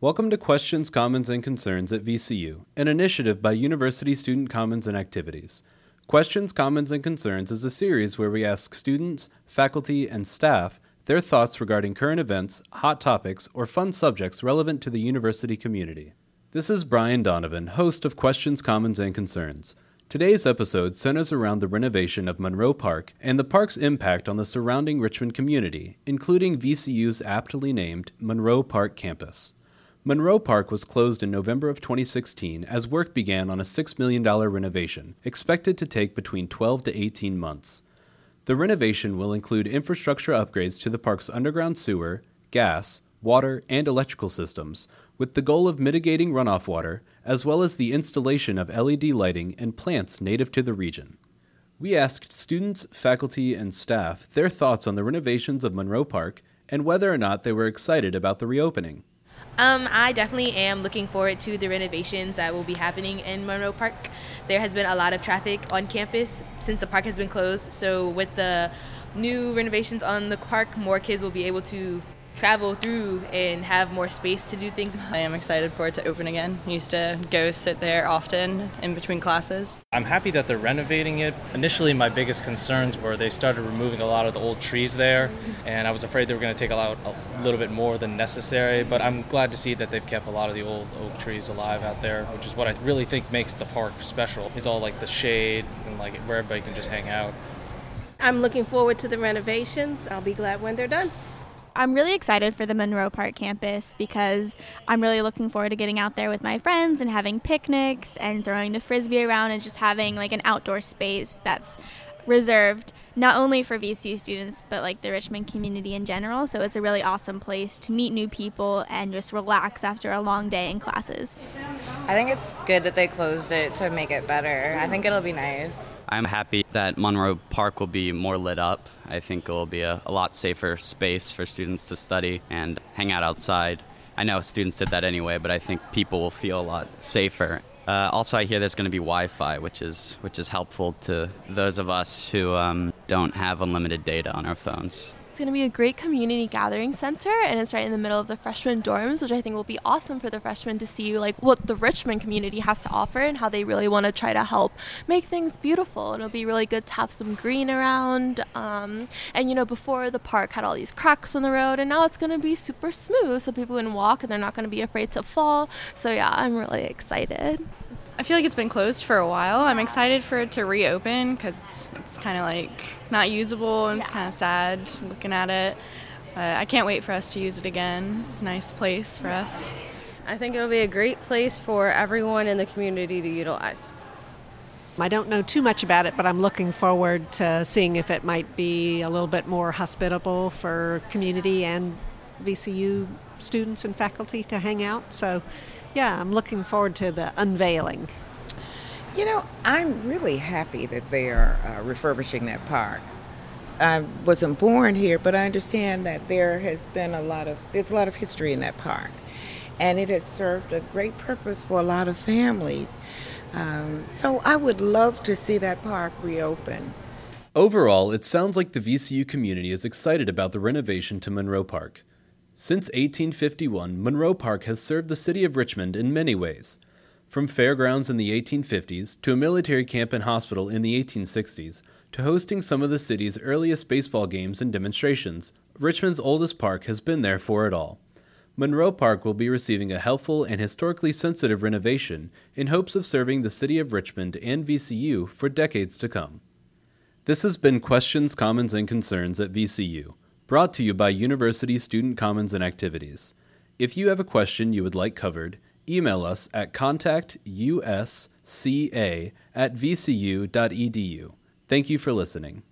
Welcome to Questions, Commons, and Concerns at VCU, an initiative by University Student Commons and Activities. Questions, Commons, and Concerns is a series where we ask students, faculty, and staff their thoughts regarding current events, hot topics, or fun subjects relevant to the university community. This is Brian Donovan, host of Questions, Commons, and Concerns. Today's episode centers around the renovation of Monroe Park and the park's impact on the surrounding Richmond community, including VCU's aptly named Monroe Park campus. Monroe Park was closed in November of 2016 as work began on a $6 million renovation, expected to take between 12 to 18 months. The renovation will include infrastructure upgrades to the park's underground sewer, gas, water, and electrical systems, with the goal of mitigating runoff water, as well as the installation of LED lighting and plants native to the region. We asked students, faculty, and staff their thoughts on the renovations of Monroe Park and whether or not they were excited about the reopening. Um, I definitely am looking forward to the renovations that will be happening in Monroe Park. There has been a lot of traffic on campus since the park has been closed, so with the new renovations on the park, more kids will be able to travel through and have more space to do things. I am excited for it to open again. I used to go sit there often in between classes. I'm happy that they're renovating it. Initially, my biggest concerns were they started removing a lot of the old trees there, and I was afraid they were going to take out a little bit more than necessary. But I'm glad to see that they've kept a lot of the old oak trees alive out there, which is what I really think makes the park special. Is all like the shade and like where everybody can just hang out. I'm looking forward to the renovations. I'll be glad when they're done. I'm really excited for the Monroe Park campus because I'm really looking forward to getting out there with my friends and having picnics and throwing the frisbee around and just having like an outdoor space that's reserved not only for VCU students but like the Richmond community in general. So it's a really awesome place to meet new people and just relax after a long day in classes. I think it's good that they closed it to make it better. I think it'll be nice. I'm happy that Monroe Park will be more lit up. I think it will be a, a lot safer space for students to study and hang out outside. I know students did that anyway, but I think people will feel a lot safer. Uh, also, I hear there's going to be Wi-Fi, which is which is helpful to those of us who um, don't have unlimited data on our phones. It's going to be a great community gathering center, and it's right in the middle of the freshman dorms, which I think will be awesome for the freshmen to see like what the Richmond community has to offer and how they really want to try to help make things beautiful. It'll be really good to have some green around. Um, and you know, before the park had all these cracks on the road, and now it's going to be super smooth, so people can walk and they're not going to be afraid to fall. So yeah, I'm really excited. I feel like it's been closed for a while. I'm excited for it to reopen because it's kind of like not usable and it's kind of sad looking at it. But I can't wait for us to use it again. It's a nice place for us. I think it'll be a great place for everyone in the community to utilize. I don't know too much about it, but I'm looking forward to seeing if it might be a little bit more hospitable for community and VCU students and faculty to hang out. So yeah, I'm looking forward to the unveiling. You know, I'm really happy that they are uh, refurbishing that park. I wasn't born here, but I understand that there has been a lot of there's a lot of history in that park, and it has served a great purpose for a lot of families. Um, so I would love to see that park reopen. Overall, it sounds like the VCU community is excited about the renovation to Monroe Park. Since 1851, Monroe Park has served the city of Richmond in many ways. From fairgrounds in the 1850s to a military camp and hospital in the 1860s to hosting some of the city's earliest baseball games and demonstrations, Richmond's oldest park has been there for it all. Monroe Park will be receiving a helpful and historically sensitive renovation in hopes of serving the city of Richmond and VCU for decades to come. This has been Questions, Commons, and Concerns at VCU brought to you by University Student Commons and Activities. If you have a question you would like covered, email us at contactusca at vcu.edu. Thank you for listening.